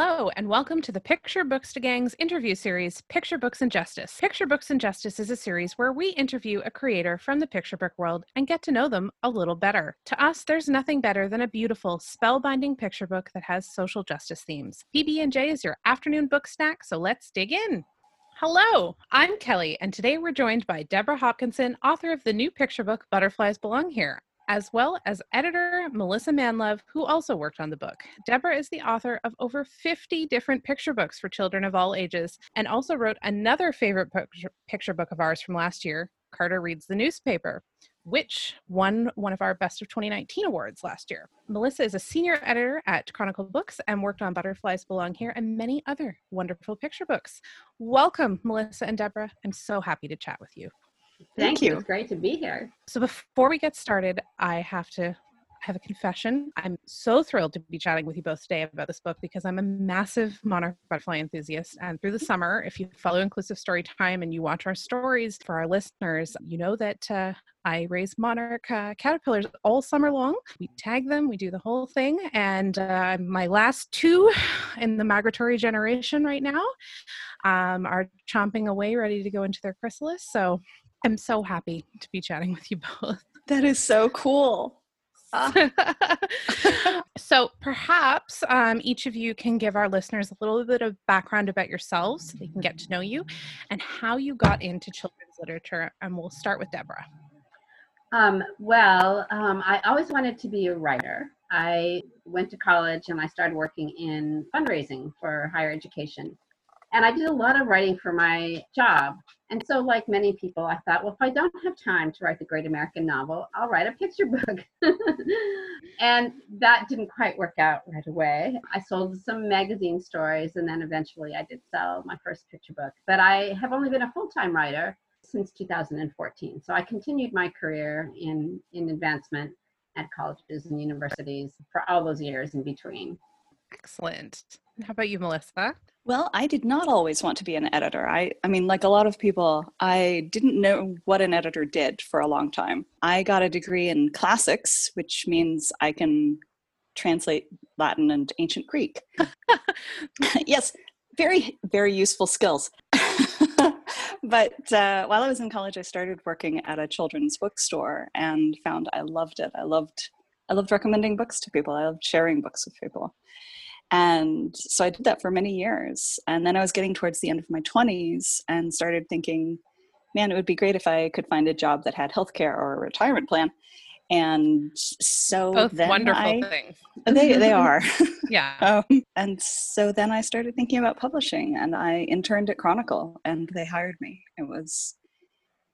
Hello, and welcome to the Picture Books to Gang's interview series, Picture Books and Justice. Picture Books and Justice is a series where we interview a creator from the picture book world and get to know them a little better. To us, there's nothing better than a beautiful, spellbinding picture book that has social justice themes. PB&J is your afternoon book snack, so let's dig in. Hello, I'm Kelly, and today we're joined by Deborah Hopkinson, author of the new picture book Butterflies Belong Here as well as editor Melissa Manlove, who also worked on the book. Deborah is the author of over 50 different picture books for children of all ages and also wrote another favorite picture book of ours from last year, Carter Reads the Newspaper, which won one of our Best of 2019 awards last year. Melissa is a senior editor at Chronicle Books and worked on Butterflies Belong Here and many other wonderful picture books. Welcome, Melissa and Deborah. I'm so happy to chat with you. Thank, Thank you. It's great to be here. So before we get started, I have to have a confession. I'm so thrilled to be chatting with you both today about this book because I'm a massive monarch butterfly enthusiast. And through the summer, if you follow Inclusive Story Time and you watch our stories for our listeners, you know that uh, I raise monarch uh, caterpillars all summer long. We tag them, we do the whole thing. And uh, my last two in the migratory generation right now um, are chomping away, ready to go into their chrysalis. So I'm so happy to be chatting with you both. That is so cool. so perhaps um, each of you can give our listeners a little bit of background about yourselves so they can get to know you and how you got into children's literature. And we'll start with Deborah. Um, well, um, I always wanted to be a writer. I went to college and I started working in fundraising for higher education. And I did a lot of writing for my job. And so, like many people, I thought, well, if I don't have time to write the great American novel, I'll write a picture book. and that didn't quite work out right away. I sold some magazine stories, and then eventually I did sell my first picture book. But I have only been a full time writer since 2014. So I continued my career in, in advancement at colleges and universities for all those years in between. Excellent. How about you, Melissa? Well, I did not always want to be an editor. I, I mean, like a lot of people, I didn't know what an editor did for a long time. I got a degree in classics, which means I can translate Latin and ancient Greek. yes, very, very useful skills. but uh, while I was in college, I started working at a children's bookstore and found I loved it. I loved, I loved recommending books to people. I loved sharing books with people. And so I did that for many years. And then I was getting towards the end of my 20s and started thinking, man, it would be great if I could find a job that had healthcare or a retirement plan. And so Both then wonderful I, things. They they are. yeah. um, and so then I started thinking about publishing and I interned at Chronicle and they hired me. It was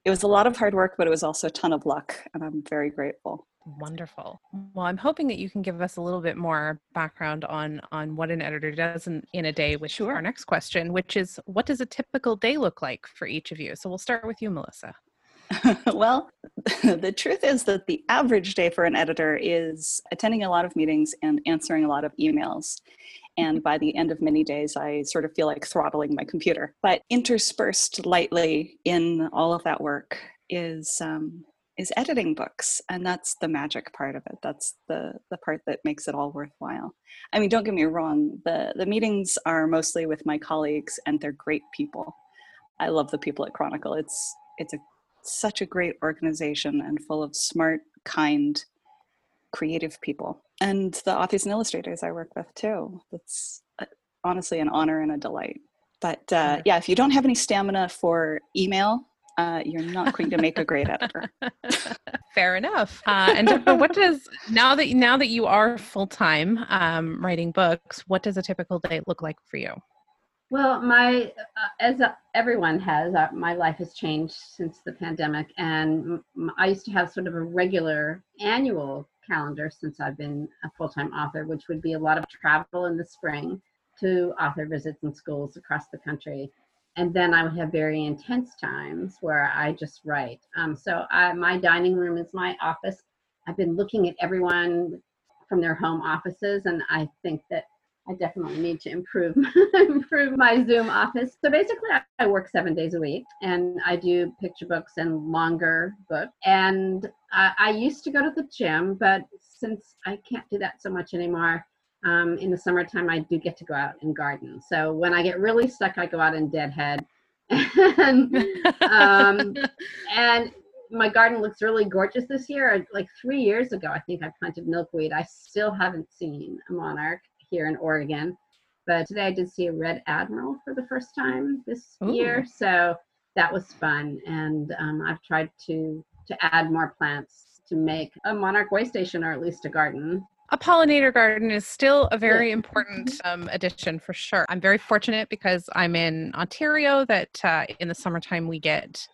it was a lot of hard work, but it was also a ton of luck, and I'm very grateful. Wonderful. Well, I'm hoping that you can give us a little bit more background on on what an editor does in, in a day which sure. our next question, which is what does a typical day look like for each of you? So we'll start with you, Melissa. well, the truth is that the average day for an editor is attending a lot of meetings and answering a lot of emails. And by the end of many days, I sort of feel like throttling my computer. But interspersed lightly in all of that work is um, is editing books and that's the magic part of it. That's the the part that makes it all worthwhile. I mean don't get me wrong the the meetings are mostly with my colleagues and they're great people. I love the people at chronicle. It's it's a such a great organization and full of smart kind creative people. And the authors and illustrators i work with too. It's uh, honestly an honor and a delight. But uh, yeah if you don't have any stamina for email uh, you're not going to make a great editor. Fair enough. Uh, and Deborah, what does now that now that you are full time um, writing books, what does a typical day look like for you? Well, my uh, as uh, everyone has, uh, my life has changed since the pandemic, and m- I used to have sort of a regular annual calendar since I've been a full time author, which would be a lot of travel in the spring to author visits in schools across the country and then I would have very intense times where I just write. Um, so I, my dining room is my office. I've been looking at everyone from their home offices, and I think that I definitely need to improve improve my Zoom office. So basically, I, I work seven days a week, and I do picture books and longer books. And I, I used to go to the gym, but since I can't do that so much anymore, um, in the summertime, I do get to go out and garden. So when I get really stuck, I go out and deadhead. and, um, and my garden looks really gorgeous this year. Like three years ago, I think I planted milkweed. I still haven't seen a monarch here in Oregon. But today I did see a red admiral for the first time this Ooh. year. So that was fun. And um, I've tried to to add more plants to make a monarch way station or at least a garden a pollinator garden is still a very important mm-hmm. um, addition for sure. I'm very fortunate because I'm in Ontario that uh, in the summertime we get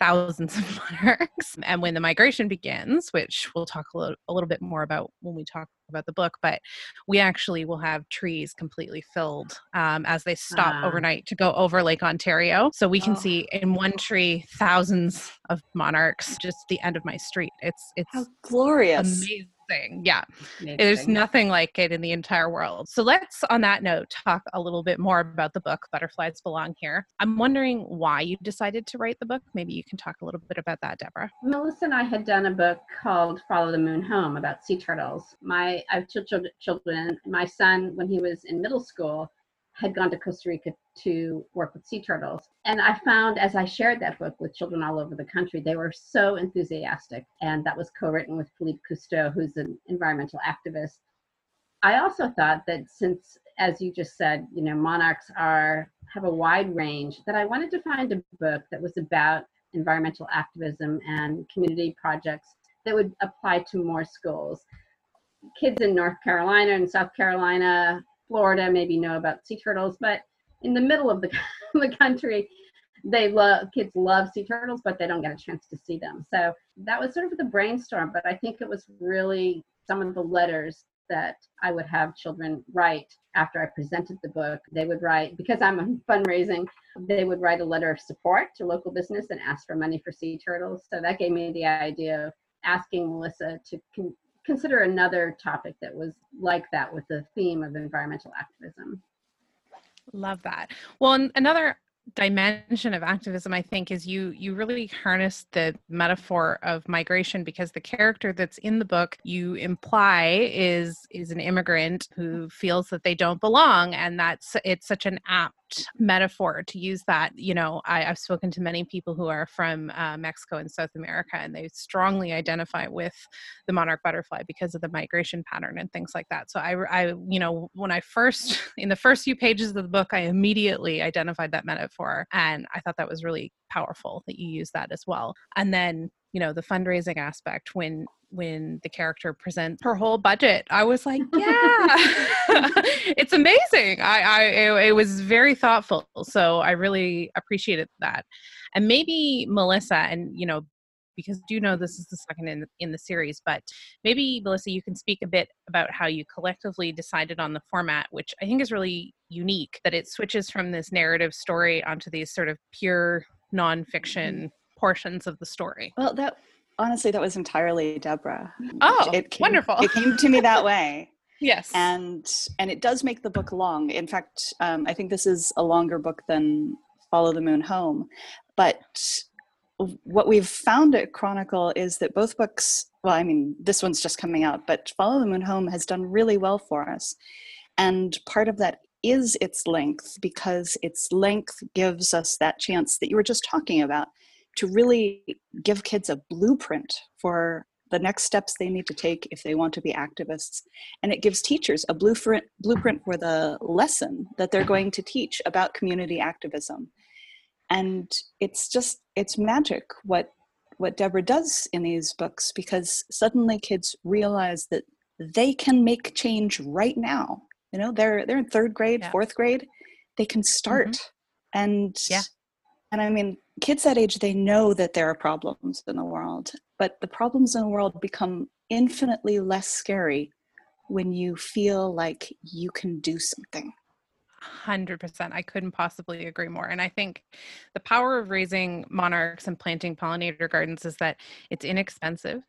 thousands of monarchs. And when the migration begins, which we'll talk a little, a little bit more about when we talk about the book, but we actually will have trees completely filled um, as they stop uh, overnight to go over Lake Ontario. So we can oh. see in one tree thousands of monarchs just the end of my street. It's it's How glorious. Amazing thing. Yeah. Amazing. There's nothing like it in the entire world. So let's, on that note, talk a little bit more about the book, Butterflies Belong Here. I'm wondering why you decided to write the book. Maybe you can talk a little bit about that, Deborah. Melissa and I had done a book called Follow the Moon Home about sea turtles. My, I have two children. My son, when he was in middle school, had gone to Costa Rica to work with sea turtles. And I found as I shared that book with children all over the country, they were so enthusiastic. And that was co written with Philippe Cousteau, who's an environmental activist. I also thought that since, as you just said, you know, monarchs are have a wide range, that I wanted to find a book that was about environmental activism and community projects that would apply to more schools. Kids in North Carolina and South Carolina Florida maybe know about sea turtles, but in the middle of the, the country, they love kids love sea turtles, but they don't get a chance to see them. So that was sort of the brainstorm, but I think it was really some of the letters that I would have children write after I presented the book. They would write, because I'm fundraising, they would write a letter of support to local business and ask for money for sea turtles. So that gave me the idea of asking Melissa to consider another topic that was like that with the theme of environmental activism. Love that. Well, another dimension of activism i think is you you really harness the metaphor of migration because the character that's in the book you imply is is an immigrant who feels that they don't belong and that's it's such an apt metaphor to use that you know I, have spoken to many people who are from uh, mexico and south america and they strongly identify with the monarch butterfly because of the migration pattern and things like that. So i i you know when i first in the first few pages of the book i immediately identified that metaphor and i thought that was really powerful that you use that as well. And then you know the fundraising aspect when when the character presents her whole budget i was like yeah. It's amazing. I i it, it, was very thoughtful so i really appreciated that. And maybe melissa and you know because do know this is the second in in the series but maybe melissa you can speak a bit about how you collectively decided on the format which i think is really unique that it switches from this narrative story onto these sort of pure nonfiction portions of the story? Well, that honestly, that was entirely Deborah. Oh, it came, wonderful! It came to me that way. yes, and and it does make the book long. In fact, um, I think this is a longer book than Follow the Moon Home, but what we've found at Chronicle is that both books. Well, I mean, this one's just coming out, but Follow the Moon Home has done really well for us, and part of that is its length because its length gives us that chance that you were just talking about to really give kids a blueprint for the next steps they need to take if they want to be activists. And it gives teachers a blueprint blueprint for the lesson that they're going to teach about community activism. And it's just it's magic what what deborah does in these books because suddenly kids realize that they can make change right now. You know they're they're in third grade yeah. fourth grade they can start. Mm-hmm. and yeah. and i mean kids that age they know that there are problems in the world but the problems in the world become infinitely less scary when you feel like you can do something. 100% i couldn't possibly agree more and i think the power of raising monarchs and planting pollinator gardens is that it's inexpensive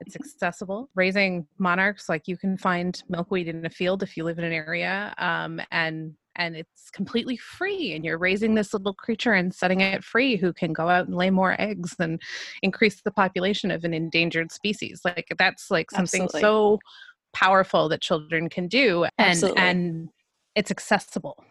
it's accessible. Raising monarchs like you can find milkweed in a field if you live in an area um, and and it's completely free and you're raising this little creature and setting it free who can go out and lay more eggs and increase the population of an endangered species like that's like something Absolutely. so powerful that children can do and Absolutely. and it's accessible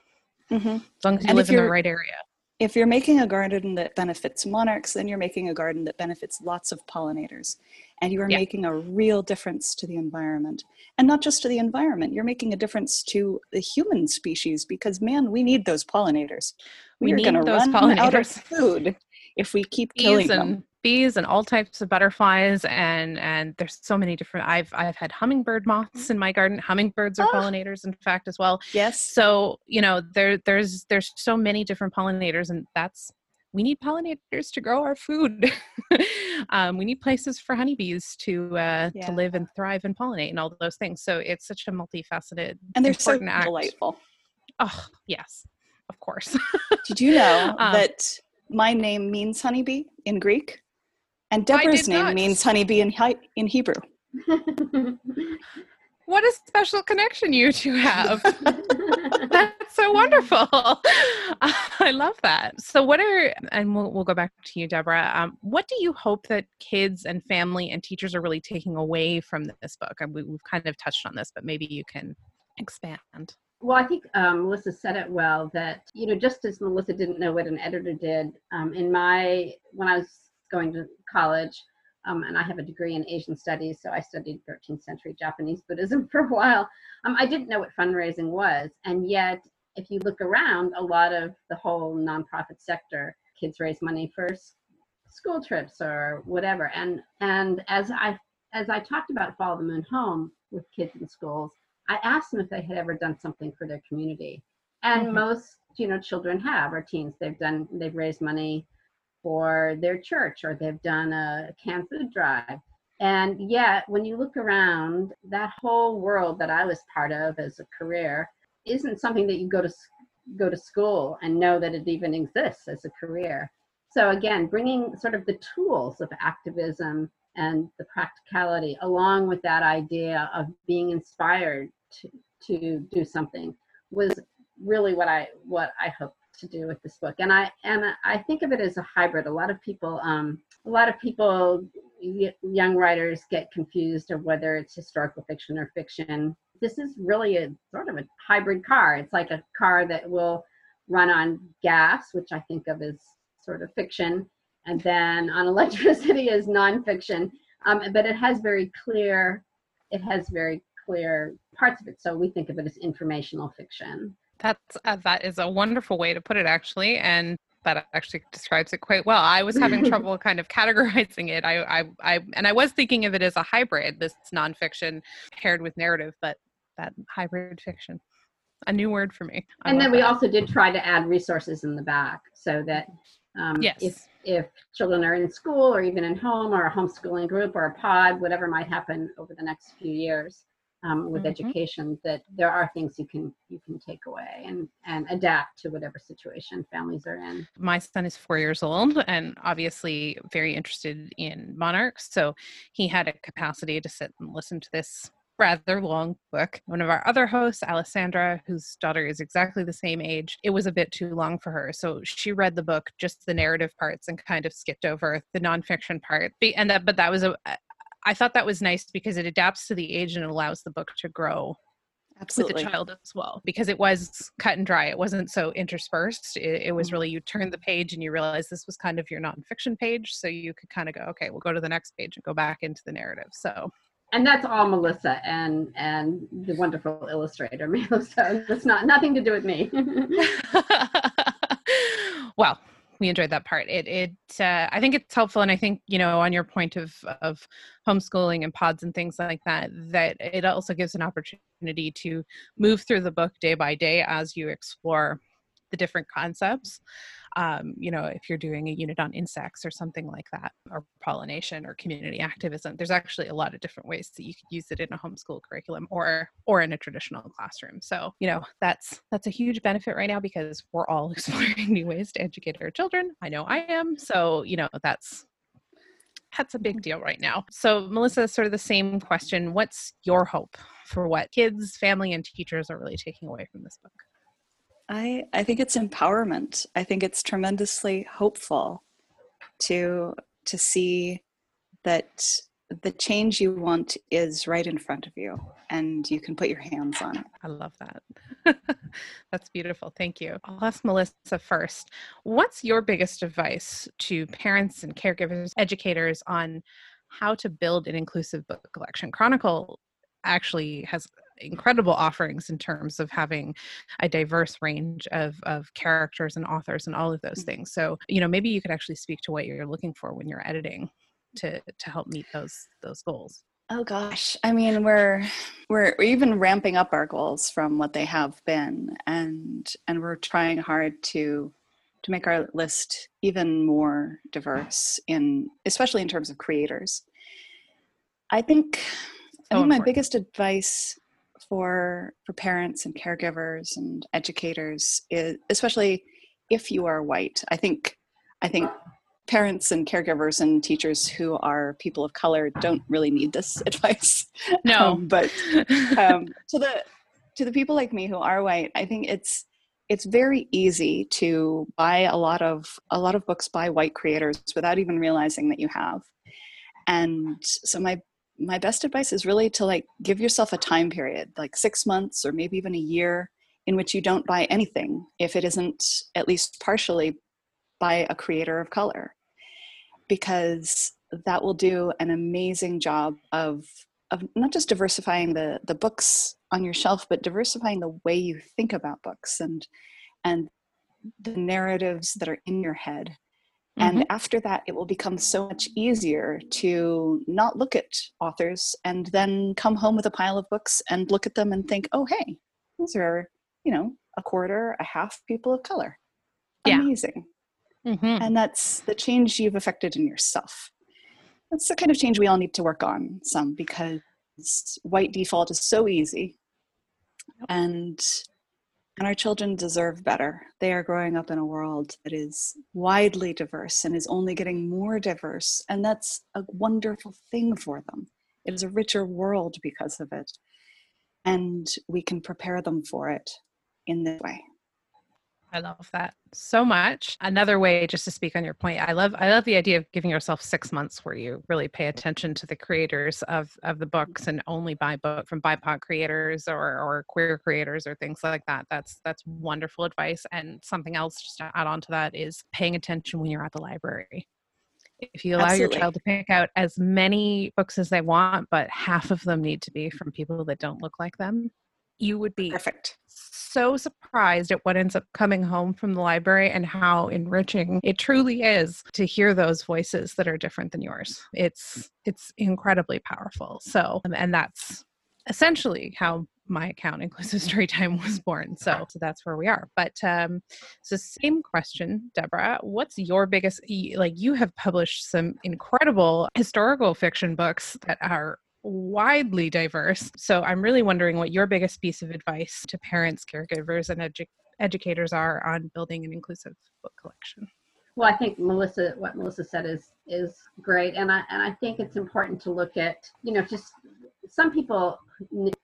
Mhm. as long as you And live in the right area If you're making a garden that benefits monarchs, then you're making a garden that benefits lots of pollinators. And you are Yeah. making a real difference to the environment. And not just to the environment, you're making a difference to the human species because, man, we need those pollinators. We are gonna those run out of food if we keep killing bees them. And bees and all types of butterflies and and there's so many different i've i've had hummingbird moths in my garden hummingbirds are Ah. pollinators in fact as well Yes. so you know there there's there's so many different pollinators and that's we need pollinators to grow our food um, we need places for honeybees to uh, Yeah. to live and thrive and pollinate and all those things so it's such a multifaceted And they're so important act. delightful. oh yes of course Did you know Um, that my name means honeybee in Greek? And Deborah's name not. means honeybee in, Hi- in Hebrew. what a special connection you two have That's so wonderful. I love that. So, what are, and we'll, we'll go back to you, Deborah. Um, what do you hope that kids and family and teachers are really taking away from this book? And we, we've kind of touched on this, but maybe you can expand. Well, I think um, Melissa said it well that, you know, just as Melissa didn't know what an editor did, um, in my, when I was going to college, um, and I have a degree in Asian studies, so I studied 13th century Japanese Buddhism for a while. Um, I didn't know what fundraising was. And yet, if you look around, a lot of the whole nonprofit sector, kids raise money for school trips or whatever. And and as I as I talked about Follow the Moon Home with kids in schools, I asked them if they had ever done something for their community. And Mhm. most, you know, children have or teens. They've done they've raised money for their church or they've done a canned food drive. And yet when you look around, that whole world that I was part of as a career isn't something that you go to go to school and know that it even exists as a career. So again, bringing sort of the tools of activism and the practicality along with that idea of being inspired to, to do something was really what I what I hope to do with this book. And I and I think of it as a hybrid. A lot of people um a lot of people young writers get confused of whether it's historical fiction or fiction. This is really a sort of a hybrid car. It's like a car that will run on gas, which I think of as sort of fiction, and then on electricity is nonfiction. Um, but it has very clear, it has very clear parts of it. So we think of it as informational fiction. That's uh, that is a wonderful way to put it, actually, and that actually describes it quite well. I was having trouble kind of categorizing it. I, I, I, and I was thinking of it as a hybrid, this nonfiction paired with narrative, but that hybrid fiction, a new word for me. I and then we that. also did try to add resources in the back so that um, yes, if if children are in school or even in home or a homeschooling group or a pod, whatever might happen over the next few years um, with Mhm. education, that there are things you can you can take away and and adapt to whatever situation families are in. my son is four years old and obviously very interested in monarchs. So he had a capacity to sit and listen to this rather long book. One of our other hosts, Alessandra, whose daughter is exactly the same age, it was a bit too long for her. So she read the book, just the narrative parts, and kind of skipped over the nonfiction part. And that, but that was a, I thought that was nice because it adapts to the age and it allows the book to grow Absolutely. with the child as well because it was cut and dry it wasn't so interspersed it, it was Mhm. really you turn the page and you realize this was kind of your nonfiction page so you could kind of go okay we'll go to the next page and go back into the narrative so And that's all Melissa and and the wonderful illustrator Melissa. So it's not nothing to do with me. well we enjoyed that part. It it uh, i think it's helpful and i think you know on your point of of homeschooling and pods and things like that that it also gives an opportunity to move through the book day by day as you explore the different concepts um, you know if you're doing a unit on insects or something like that or pollination or community activism there's actually a lot of different ways that you could use it in a homeschool curriculum or or in a traditional classroom. So you know that's that's a huge benefit right now because we're all exploring new ways to educate our children. I know i am. So you know that's that's a big deal right now. So melissa sort of the same question what's your hope for what kids family and teachers are really taking away from this book I, I think it's empowerment. I think it's tremendously hopeful to to see that the change you want is right in front of you and you can put your hands on it. I love that. That's beautiful. Thank you. I'll ask Melissa first. What's your biggest advice to parents and caregivers, educators on how to build an inclusive book collection? Chronicle actually has incredible offerings in terms of having a diverse range of, of characters and authors and all of those mm. things. So, you know, maybe you could actually speak to what you're looking for when you're editing to to help meet those those goals. Oh gosh, I mean we're we're, we're even ramping up our goals from what they have been, and and we're trying hard to to make our list even more diverse in especially in terms of creators. I think I think my biggest advice for for parents and caregivers and educators is especially if you are white. I think I think parents and caregivers and teachers who are people of color don't really need this advice. No, um, but um, to the to the people like me who are white, I think it's it's very easy to buy a lot of a lot of books by white creators without even realizing that you have. And so my my best advice is really to like give yourself a time period, like six months or maybe even a year, in which you don't buy anything if it isn't at least partially by a creator of color. Because that will do an amazing job of of not just diversifying the the books on your shelf but diversifying the way you think about books and and the narratives that are in your head mm-hmm. and after that it will become so much easier to not look at authors and then come home with a pile of books and look at them and think oh hey these are you know a quarter a half people of color amazing Mm-hmm. And that's the change you've affected in yourself. That's the kind of change we all need to work on some because white default is so easy. And and our children deserve better. They are growing up in a world that is widely diverse and is only getting more diverse. And that's a wonderful thing for them. It is a richer world because of it. And we can prepare them for it in this way. I love that so much. Another way just to speak on your point, I love I love the idea of giving yourself 6 months where you really pay attention to the creators of of the mm-hmm. books and only buy book from BIPOC creators or or queer creators or things like that. That's that's wonderful advice and something else just to add on to that is paying attention when you're at the library. If you allow Absolutely. your child to pick out as many books as they want, but half of them need to be from people that don't look like them, you would be perfect so surprised at what ends up coming home from the library and how enriching it truly is to hear those voices that are different than yours. It's it's incredibly powerful. So, um, and that's essentially how my account inclusive story time was born so so that's where we are but um so same question deborah what's your biggest like you have published some incredible historical fiction books that are widely diverse. So I'm really wondering what your biggest piece of advice to parents, caregivers, and edu- educators are on building an inclusive book collection. Well, I think Melissa, what Melissa said is is great, and I and I think it's important to look at you know just some people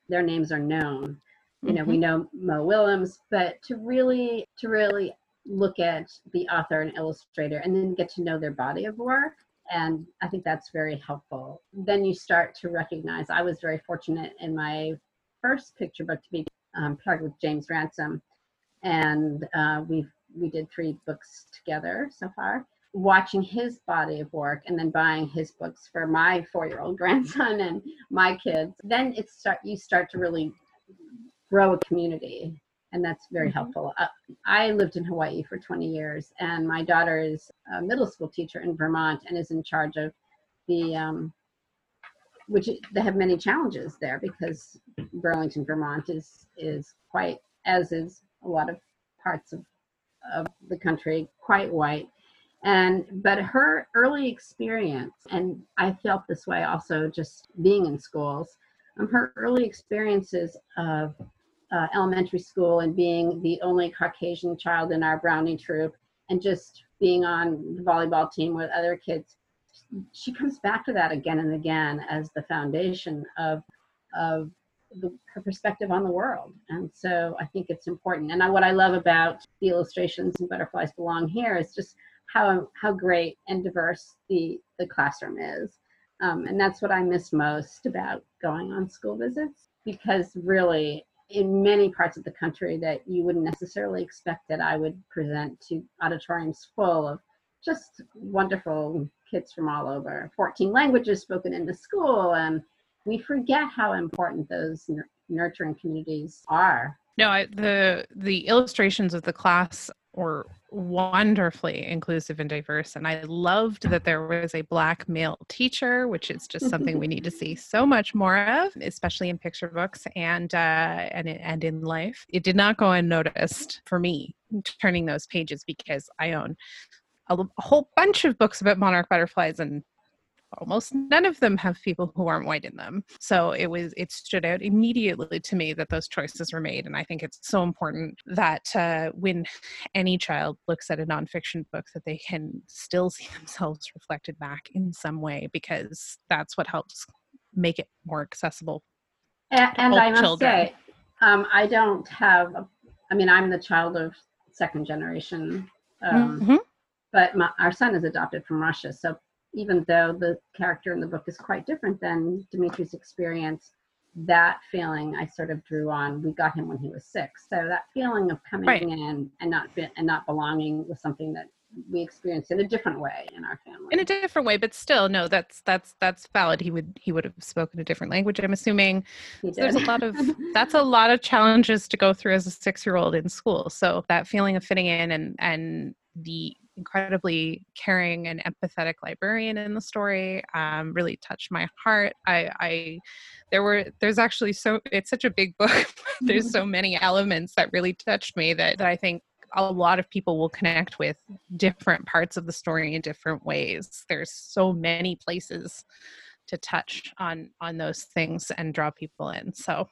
their names are known. You know, mm-hmm. we know Mo Willems, but to really to really look at the author and illustrator and then get to know their body of work and I think that's very helpful. Then you start to recognize. I was very fortunate in my first picture book to be um, paired with James Ransome. and uh, we we did three books together so far. Watching his body of work and then buying his books for my four-year-old grandson and my kids, then it start you start to really grow a community and that's very mm-hmm. helpful. Uh, I lived in Hawaii for 20 years, and my daughter is a middle school teacher in Vermont and is in charge of the, um, which they have many challenges there because Burlington, Vermont is is quite, as is a lot of parts of of the country, quite white. And but her early experience, and I felt this way also just being in schools. Um, her early experiences of uh, elementary school and being the only Caucasian child in our Brownie troop and just being on the volleyball team with other kids, she comes back to that again and again as the foundation of of the, her perspective on the world. And so I think it's important. And I, what I love about the illustrations and Butterflies Belong Here is just how how great and diverse the the classroom is. Um, and that's what I miss most about going on school visits because really, in many parts of the country, that you wouldn't necessarily expect that I would present to auditoriums full of just wonderful kids from all over, 14 languages spoken in the school. And we forget how important those nurturing communities are. No, I, the the illustrations of the class were wonderfully inclusive and diverse and i loved that there was a black male teacher which is just something we need to see so much more of especially in picture books and uh, and and in life. It did not go unnoticed for me turning those pages because i own a, a whole bunch of books about monarch butterflies and almost none of them have people who aren't white in them. So it was it stood out immediately to me that those choices were made, and I think it's so important that uh, when any child looks at a nonfiction book, that they can still see themselves reflected back in some way, because that's what helps make it more accessible. And, and I must children. say, um, I don't have. A, I mean, I'm the child of second generation. Um, mm-hmm. But my, our son is adopted from Russia, so even though the character in the book is quite different than Dimitri's experience, that feeling I sort of drew on. We got him when he was six, so that feeling of coming right. in and not be, and not belonging was something that we experienced in a different way in our family. In a different way, but still, no, that's that's that's valid. He would he would have spoken a different language. I'm assuming so there's a lot of that's a lot of challenges to go through as a six year old in school. So that feeling of fitting in and and the incredibly caring and empathetic librarian in the story um, really touched my heart. I, I there were there's actually so it's such a big book there's so many elements that really touched me that, that i think a lot of people will connect with different parts of the story in different ways. There's so many places to touch on on those things and draw people in so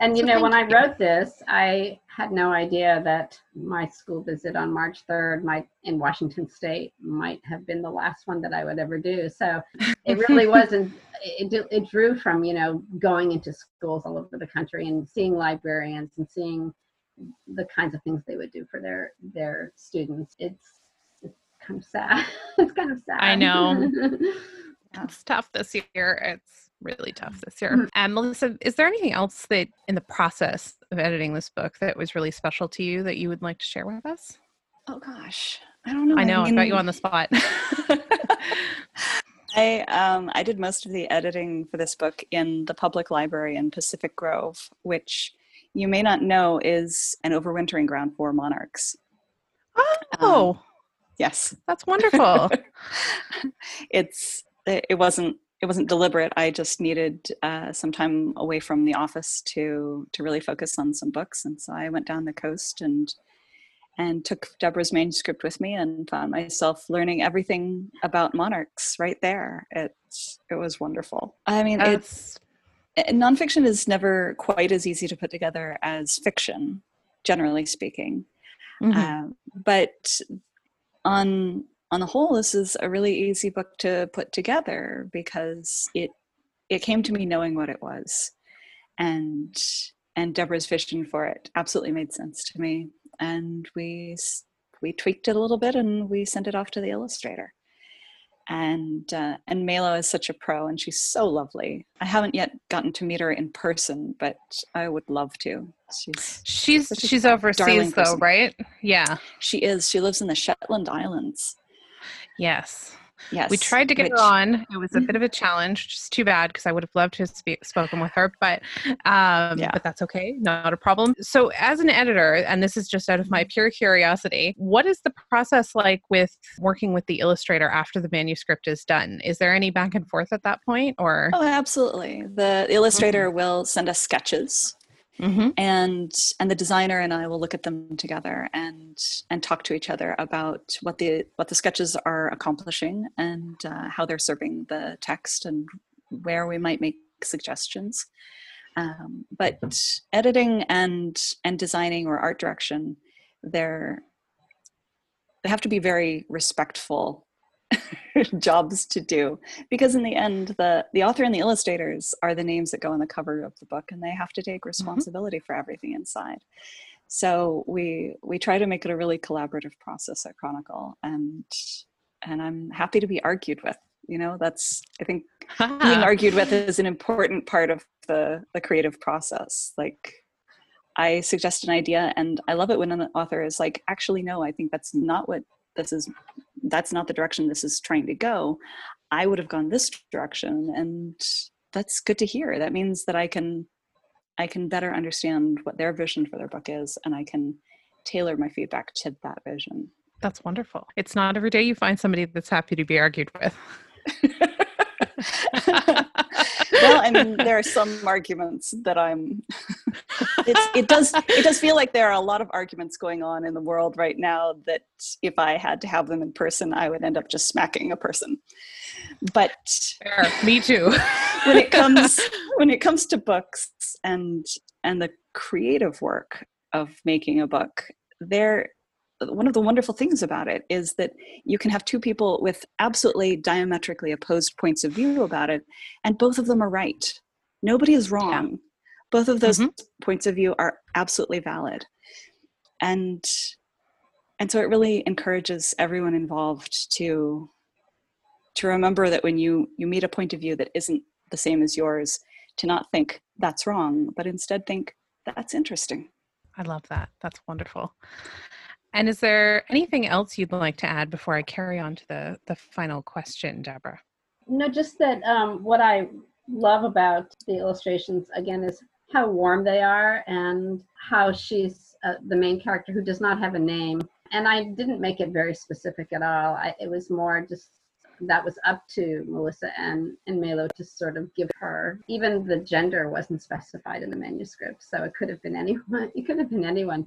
and you so know, when I wrote this, I had no idea that my school visit on March 3rd might in Washington State might have been the last one that I would ever do. So it really wasn't. It, it drew from you know going into schools all over the country and seeing librarians and seeing the kinds of things they would do for their their students. It's it's kind of sad. it's kind of sad. I know. it's tough this year. It's really tough this year. Mm-hmm. And Melissa, is there anything else that in the process of editing this book that was really special to you that you would like to share with us? Oh gosh, I don't know. I know I, mean, I got you on the spot. I um, I did most of the editing for this book in the public library in Pacific Grove, which you may not know is an overwintering ground for monarchs. Oh, um, yes, that's wonderful. it's it wasn't it wasn't deliberate. I just needed uh, some time away from the office to to really focus on some books, and so I went down the coast and and took Deborah's manuscript with me and found myself learning everything about monarchs right there. It it was wonderful. I mean, it's nonfiction is never quite as easy to put together as fiction, generally speaking. Mm-hmm. Uh, but on on the whole, this is a really easy book to put together because it it came to me knowing what it was, and and Deborah's vision for it absolutely made sense to me. And we we tweaked it a little bit and we sent it off to the illustrator. And uh, and Meilo is such a pro, and she's so lovely. I haven't yet gotten to meet her in person, but I would love to. She's she's she's overseas though, right? Yeah, she is. She lives in the Shetland Islands. Yes. Yes. We tried to get which, her on. It was a bit of a challenge. Just too bad because I would have loved to have spe- spoken with her, but um, yeah. but that's okay. Not a problem. So, as an editor, and this is just out of my mm-hmm. pure curiosity, what is the process like with working with the illustrator after the manuscript is done? Is there any back and forth at that point, or? Oh, absolutely. The illustrator mm-hmm. will send us sketches Mm-hmm. and and the designer and I will look at them together and and talk to each other about what the what the sketches are accomplishing and uh, how they're serving the text and where we might make suggestions. Um, but editing and and designing or art direction, they're they have to be very respectful jobs to do because in the end the the author and the illustrators are the names that go on the cover of the book and they have to take mm-hmm. responsibility mm-hmm. for everything inside so we we try to make it a really collaborative process at chronicle and and i'm happy to be argued with You know, that's I think being argued with is an important part of the the creative process. Like I suggest an idea and I love it when an author is like, actually no, I think that's not what this is that's not the direction this is trying to go. I would have gone this direction and that's good to hear. That means that I can I can better understand what their vision for their book is and I can tailor my feedback to that vision. That's wonderful. It's not every day you find somebody that's happy to be argued with. I mean, there are some arguments that I'm. it does. It does feel like there are a lot of arguments going on in the world right now that, if I had to have them in person, I would end up just smacking a person. But Fair. me too. when it comes when it comes to books and and the creative work of making a book, there one of the wonderful things about it is that you can have two people with absolutely diametrically opposed points of view about it, and both of them are right. Nobody is wrong. Yeah. Both of those mm-hmm. points of view are absolutely valid. And and so it really encourages everyone involved to to remember that when you you meet a point of view that isn't the same as yours, to not think that's wrong, but instead think that's interesting. I love that. That's wonderful. And is there anything else you'd like to add before I carry on to the, the final question, Deborah? No, just that um, what I love about the illustrations, again, is how warm they are and how she's uh, the main character who does not have a name. And I didn't make it very specific at all. I, it was more just that was up to Melissa and, and Meilo to sort of give her. Even the gender wasn't specified in the manuscript, so it could have been anyone. It could have been anyone.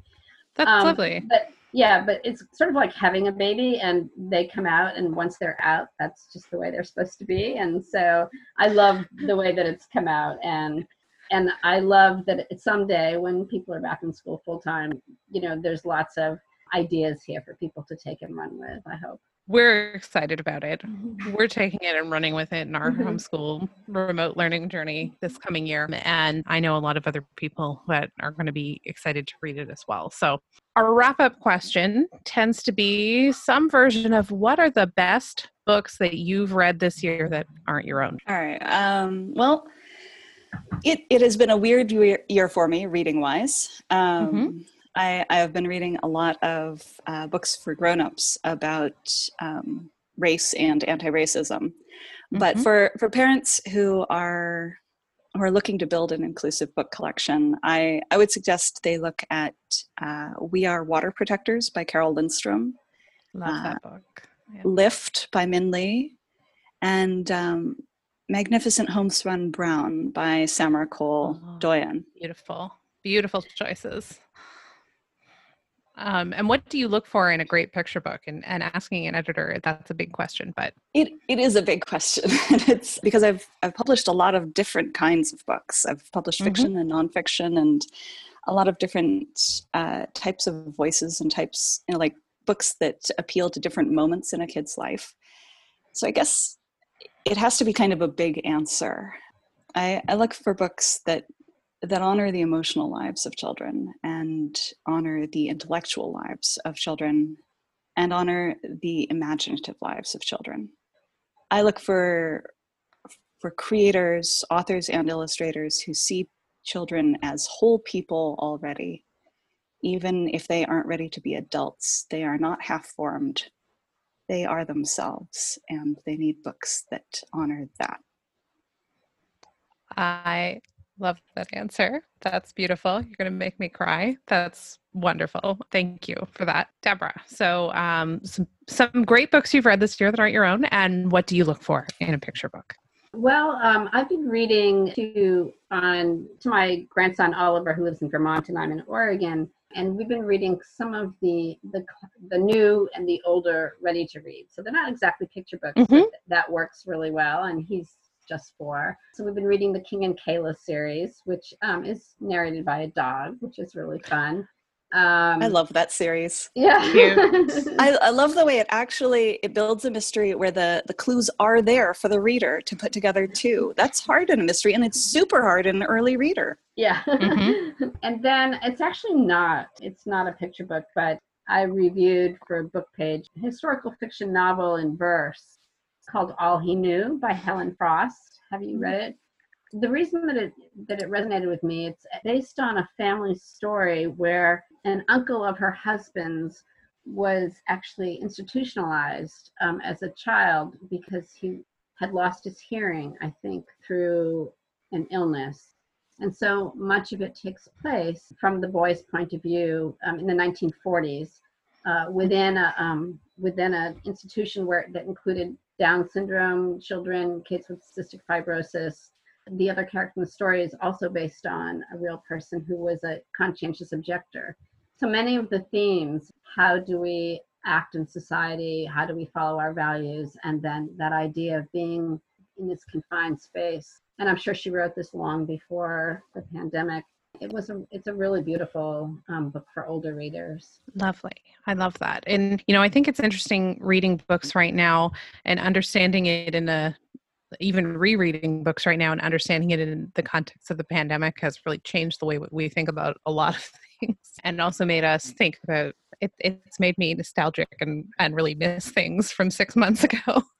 That's um, lovely. But yeah, but it's sort of like having a baby and they come out and once they're out, that's just the way they're supposed to be. And so I love the way that it's come out and and I love that it, someday when people are back in school full time, you know, there's lots of ideas here for people to take and run with, I hope we're excited about it. Mm-hmm. We're taking it and running with it in our mm-hmm. homeschool remote learning journey this coming year. And I know a lot of other people that are going to be excited to read it as well. So, our wrap up question tends to be some version of what are the best books that you've read this year that aren't your own? All right. Um, well, it, it has been a weird year for me reading wise. Um, mm-hmm I, I have been reading a lot of uh, books for grown-ups about um, race and anti-racism. Mm-hmm. But for, for parents who are who are looking to build an inclusive book collection, I, I would suggest they look at uh, We Are Water Protectors by Carole Lindstrom. Love uh, that book. Yeah. Lift by Minh Lê. And um, Magnificent Homespun Brown by Samara Cole oh, Doyon. Beautiful. Beautiful choices. Um, and what do you look for in a great picture book? And, and asking an editor, that's a big question, but it, it is a big question. it's because I've, I've published a lot of different kinds of books. I've published mm-hmm. fiction mm-hmm. and nonfiction and a lot of different uh, types of voices and types, you know, like books that appeal to different moments in a kid's life. So I guess it has to be kind of a big answer. I, I look for books that that honor the emotional lives of children and honor the intellectual lives of children and honor the imaginative lives of children. I look for for creators, authors and illustrators who see children as whole people already. Even if they aren't ready to be adults, they are not half formed. They are themselves, and they need books that honor that. I Love that answer. That's beautiful. You're going to make me cry. That's wonderful. Thank you for that, Deborah. So, um, some some great books you've read this year that aren't your own, and what do you look for in a picture book? Well, um, I've been reading to on to my grandson Oliver, who lives in Vermont, and I'm in Oregon, and we've been reading some of the the the new and the older ready to read. So they're not exactly picture books, mm-hmm. but that works really well, and he's just for. So we've been reading the King and Kayla series, which um, is narrated by a dog, which is really fun. Um, I love that series. Yeah, I, I, love the way it actually it builds a mystery where the the clues are there for the reader to put together too. That's hard in a mystery, and it's super hard in an early reader. Yeah, mm-hmm. and then it's actually not. It's not a picture book, but I reviewed for a book page historical fiction novel in verse called All He Knew by Helen Frost. Have you read it? The reason that it that it resonated with me, it's based on a family story where an uncle of her husband's was actually institutionalized um, as a child because he had lost his hearing, I think, through an illness. And so much of it takes place from the boy's point of view um, in the 1940s uh, within a um, within an institution where that included Down syndrome children, kids with cystic fibrosis. The other character in the story is also based on a real person who was a conscientious objector. So many of the themes: how do we act in society? How do we follow our values? And then that idea of being in this confined space. And I'm sure she wrote this long before the pandemic it was a it's a really beautiful um, book for older readers. Lovely. I love that. And you know i think it's interesting reading books right now and understanding it in a even rereading books right now and understanding it in the context of the pandemic has really changed the way we think about a lot of things and also made us think about it, it's made me nostalgic and and really miss things from six months ago.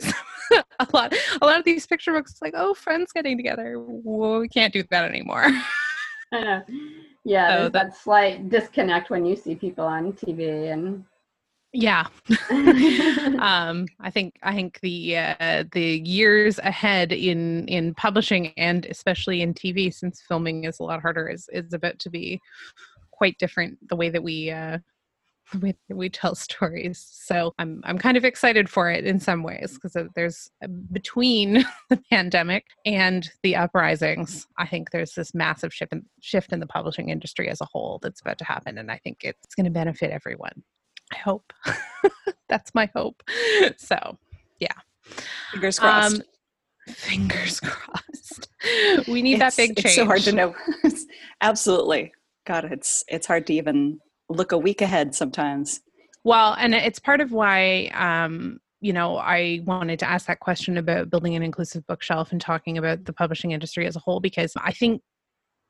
So, a lot a lot of these picture books like oh friends getting together. Well, we can't do that anymore yeah, so there's that slight disconnect when you see people on TV and yeah. Um i think i think the uh the years ahead in in publishing and especially in tv since filming is a lot harder is is about to be quite different the way that we uh we, we tell stories. So I'm I'm kind of excited for it in some ways because there's uh, between the pandemic and the uprisings, I think there's this massive shift in, shift in the publishing industry as a whole that's about to happen, and I think it's going to benefit everyone. I hope that's my hope. So yeah, fingers crossed. Um, fingers crossed. We need it's, that big change. It's so hard to know. Absolutely. God, it's it's hard to even look a week ahead sometimes. Well, and it's part of why um, you know, I wanted to ask that question about building an inclusive bookshelf and talking about the publishing industry as a whole because I think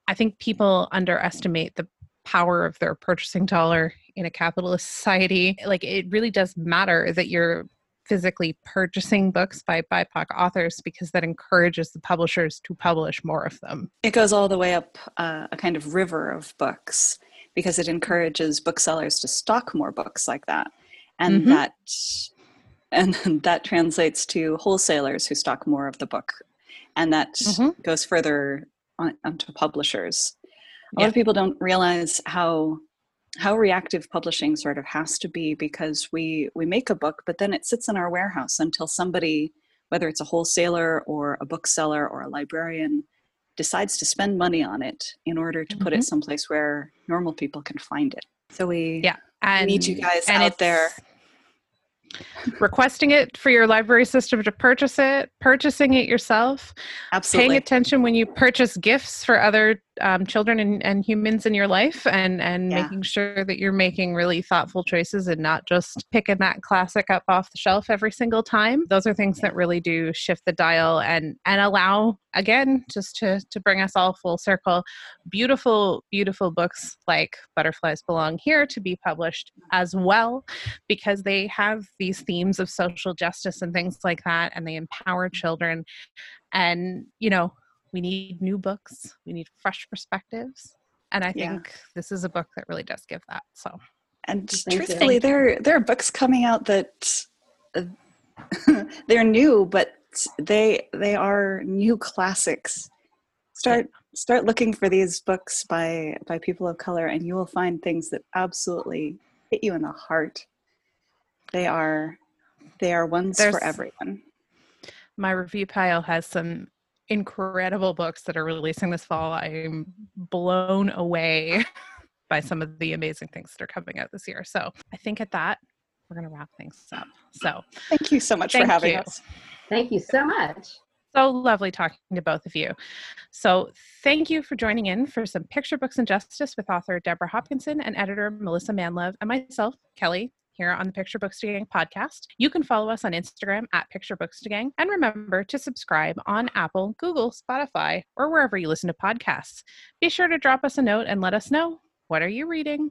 I think people underestimate the power of their purchasing dollar in a capitalist society. Like it really does matter that you're physically purchasing books by BIPOC authors because that encourages the publishers to publish more of them. It goes all the way up uh, a kind of river of books because it encourages booksellers to stock more books like that and mm-hmm. that and that translates to wholesalers who stock more of the book and that mm-hmm. goes further on, onto publishers a yeah. lot of people don't realize how how reactive publishing sort of has to be because we we make a book but then it sits in our warehouse until somebody whether it's a wholesaler or a bookseller or a librarian decides to spend money on it in order to put mm-hmm. it someplace where normal people can find it. So we yeah, and, need you guys out there requesting it for your library system to purchase it, purchasing it yourself, absolutely paying attention when you purchase gifts for other um, children and, and, humans in your life, and and yeah. making sure that you're making really thoughtful choices and not just picking that classic up off the shelf every single time. Those are things yeah. that really do shift the dial and and allow again just to to bring us all full circle beautiful beautiful books like butterflies belong here to be published as well because they have these themes of social justice and things like that and they empower children and you know we need new books we need fresh perspectives and i think yeah. this is a book that really does give that so and Thank truthfully you. there there are books coming out that uh, they're new but they they are new classics start yeah. start looking for these books by by people of color and you will find things that absolutely hit you in the heart they are they are ones There's, for everyone my review pile has some incredible books that are releasing this fall i'm blown away by some of the amazing things that are coming out this year so i think at that we're going to wrap things up so thank you so much for having you. us Thank you so much. So lovely talking to both of you. So, thank you for joining in for some Picture Books and Justice with author Deborah Hopkinson and editor Melissa Manlove and myself, Kelly, here on the Picture Books to Gang podcast. You can follow us on Instagram at Picture Books to Gang and remember to subscribe on Apple, Google, Spotify, or wherever you listen to podcasts. Be sure to drop us a note and let us know what are you reading.